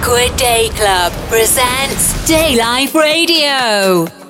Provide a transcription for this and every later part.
Aqua Day Club presents Daylife Radio.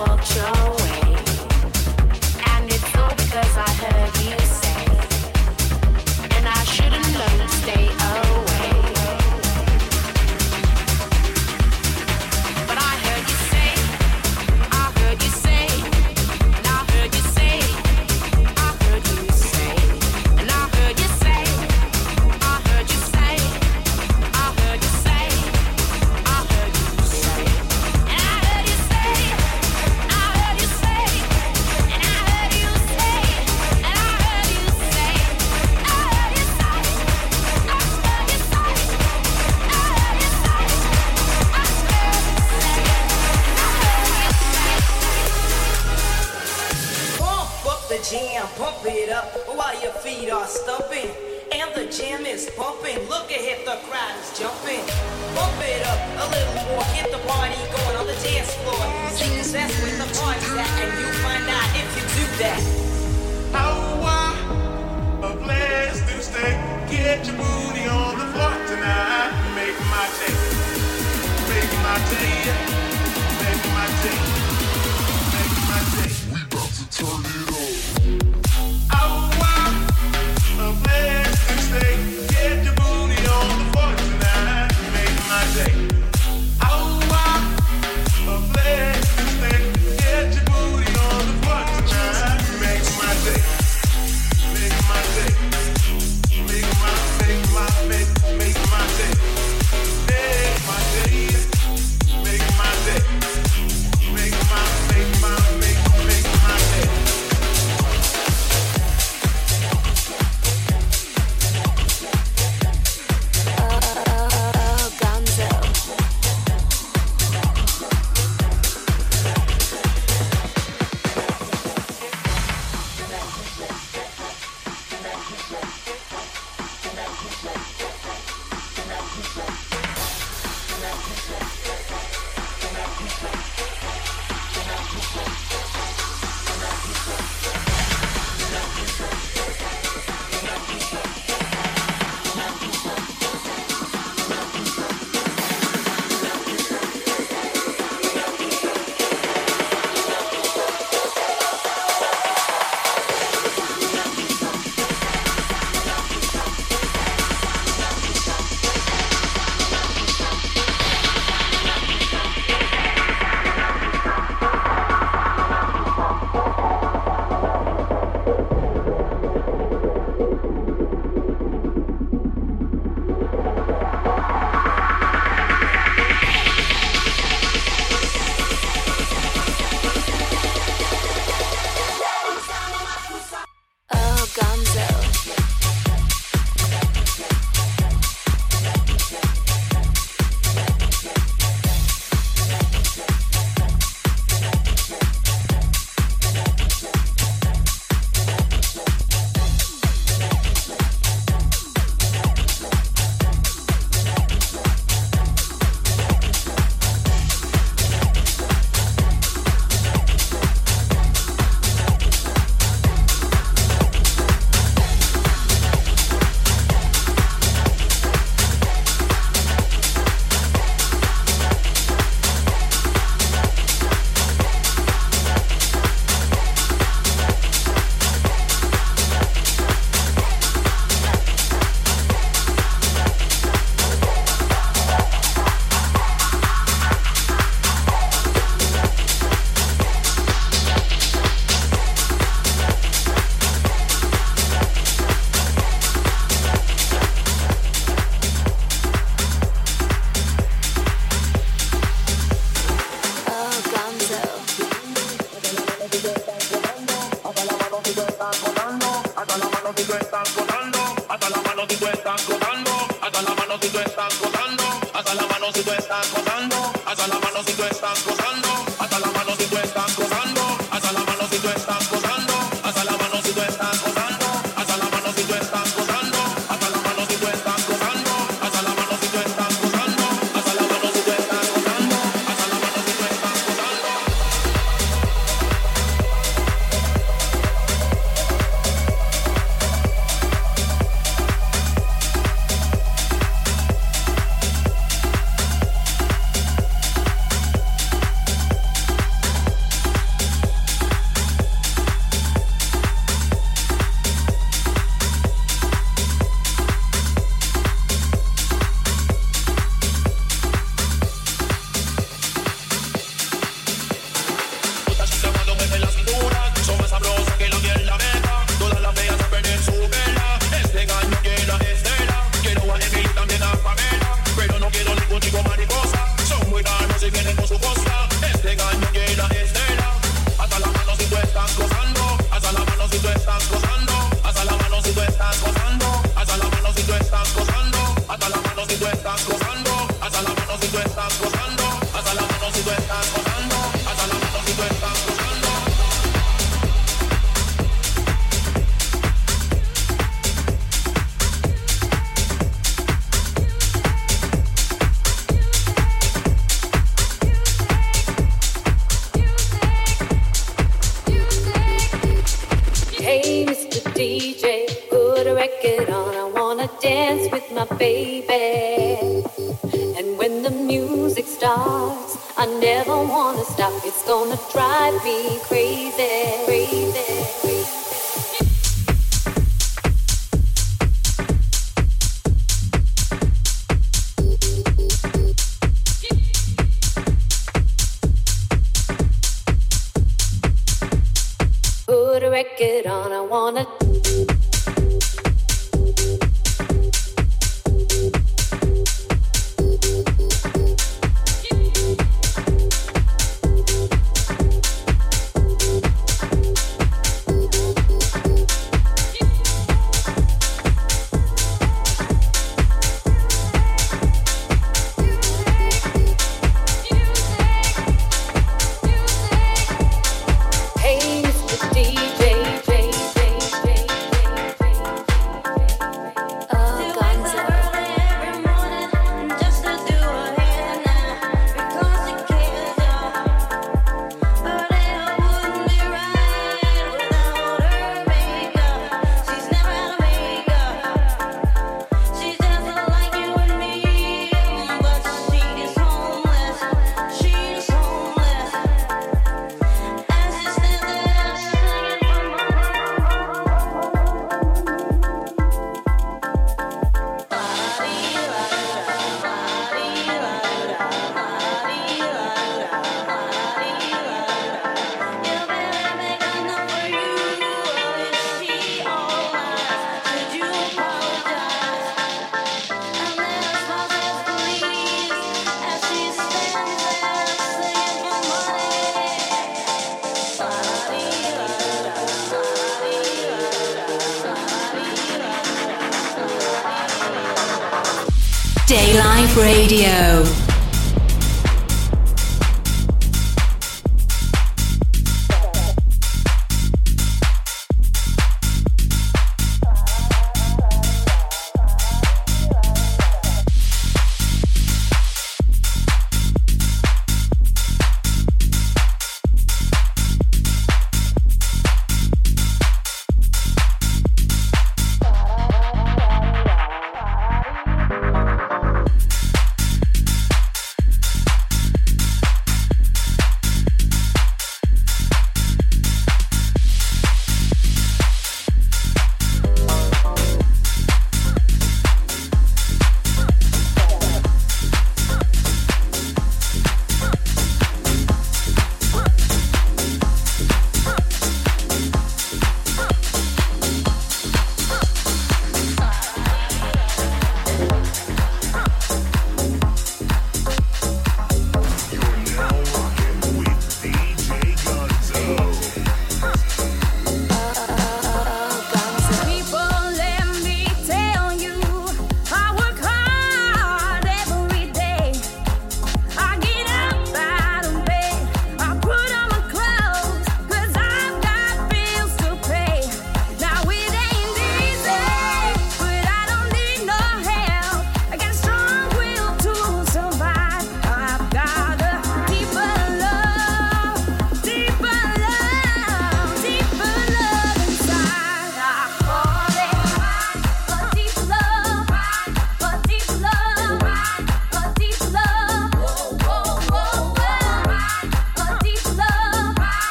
watch out.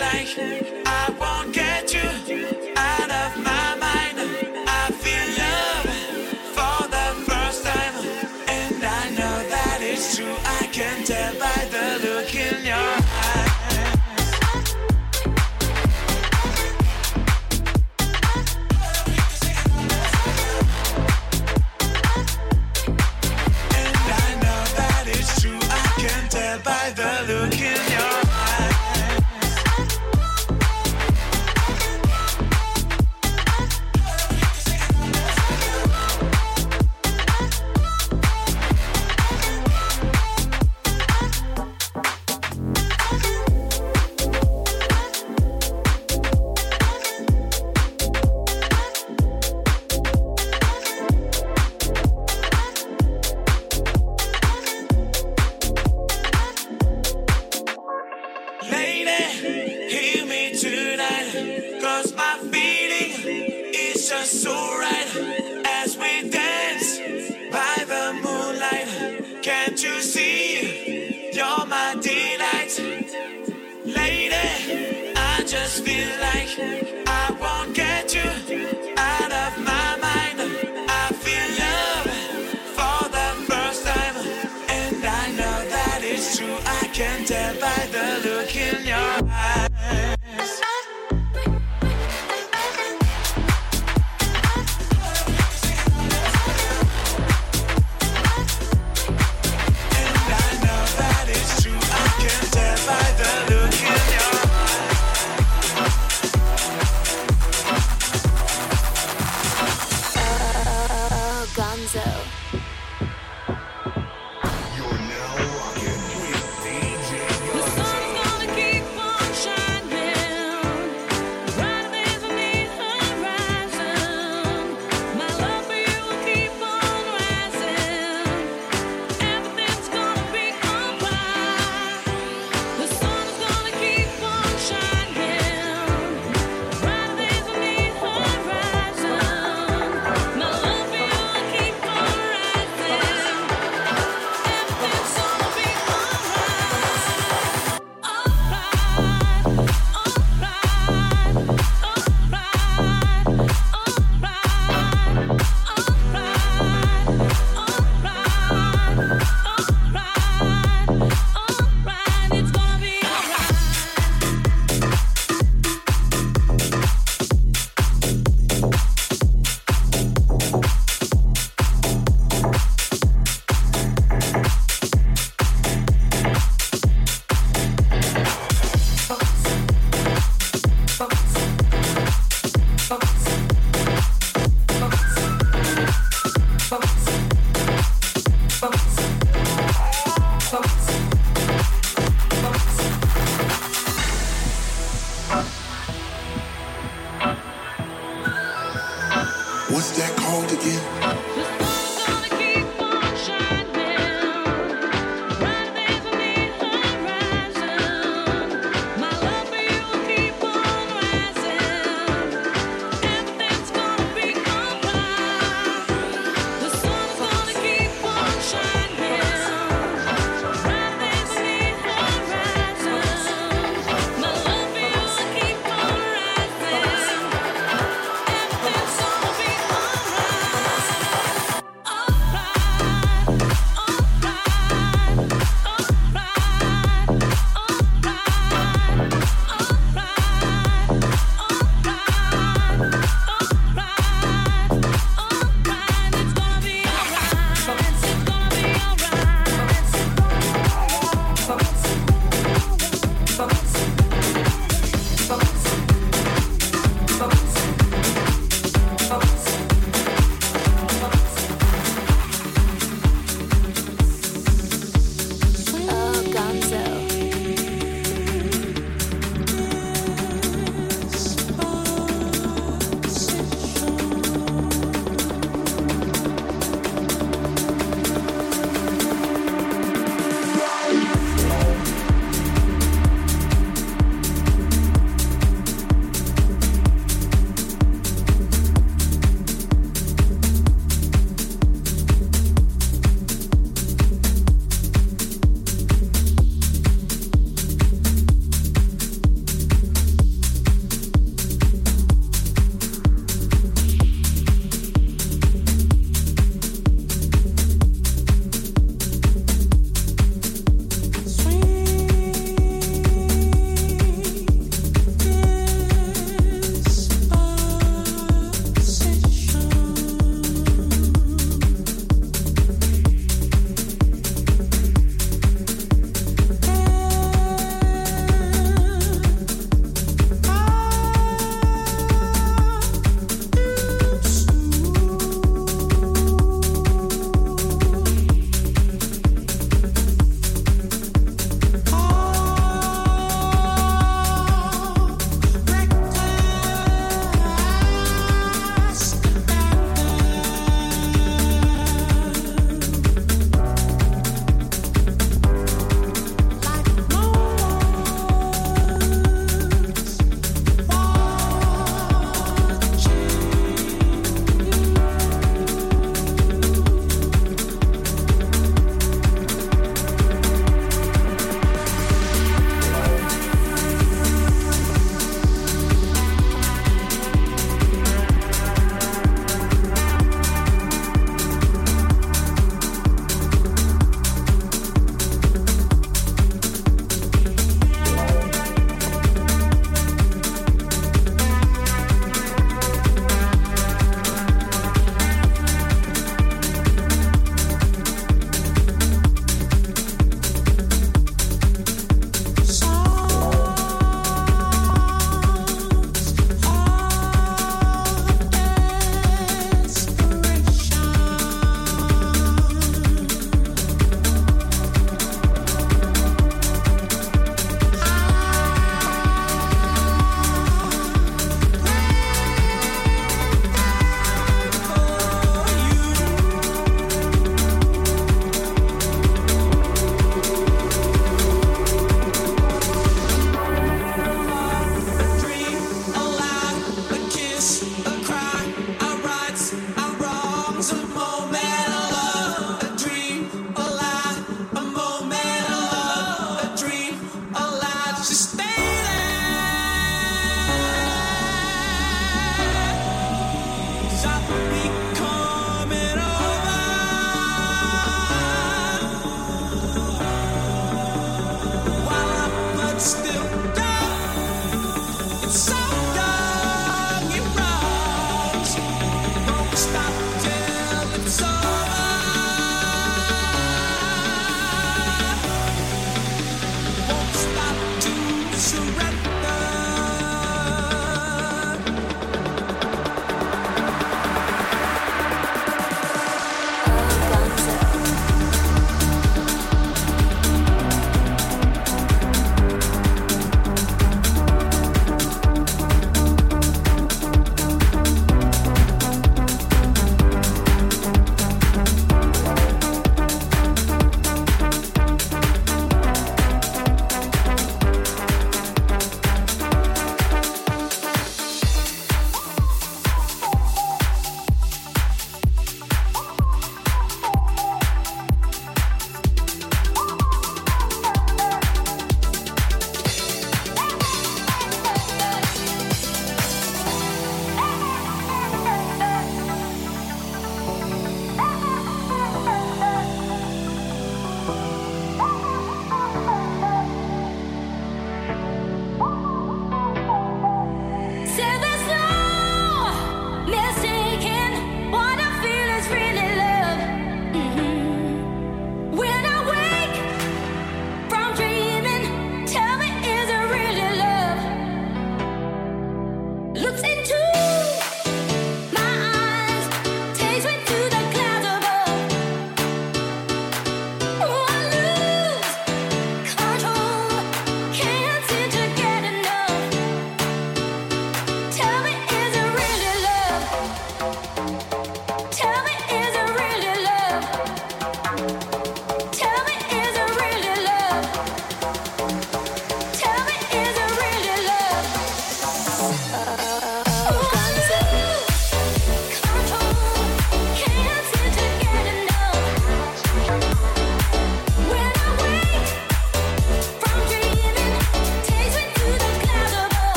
like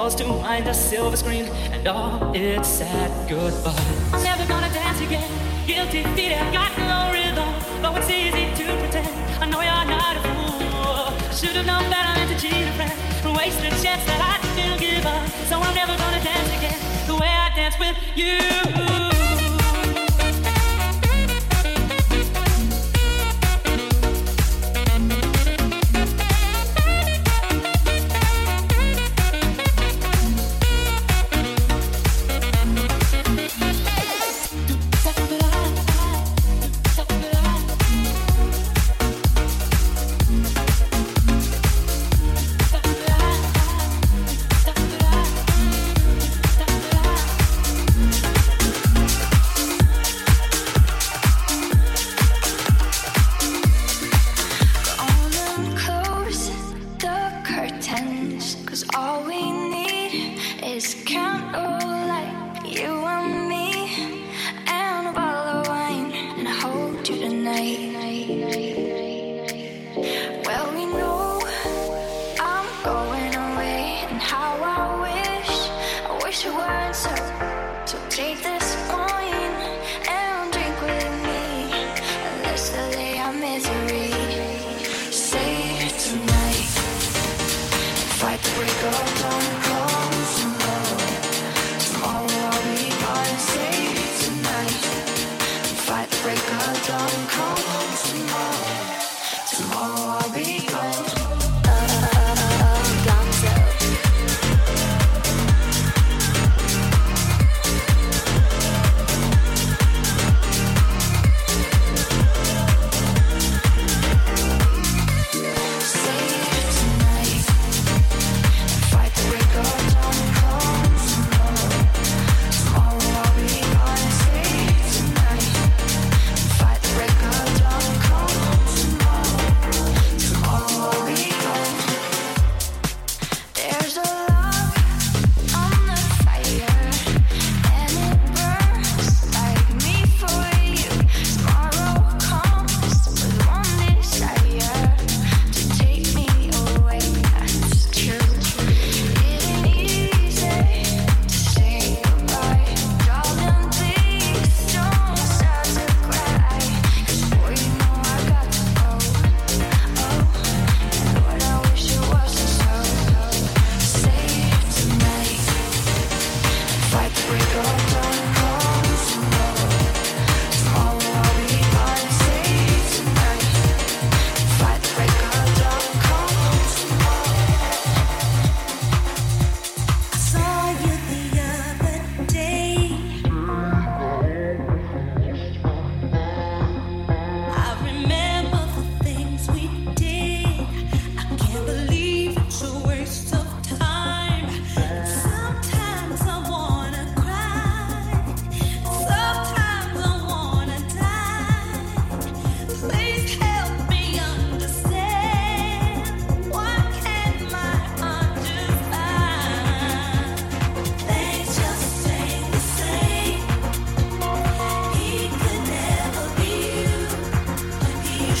calls to mind a silver screen and all goodbye. I'm never gonna dance again, guilty feet have got no rhythm, but it's easy to pretend. I know you're not a fool. Should've known better than to cheat a friend, waste a chance that I still give up. So I'm never gonna dance again the way I dance with you.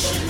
Russian.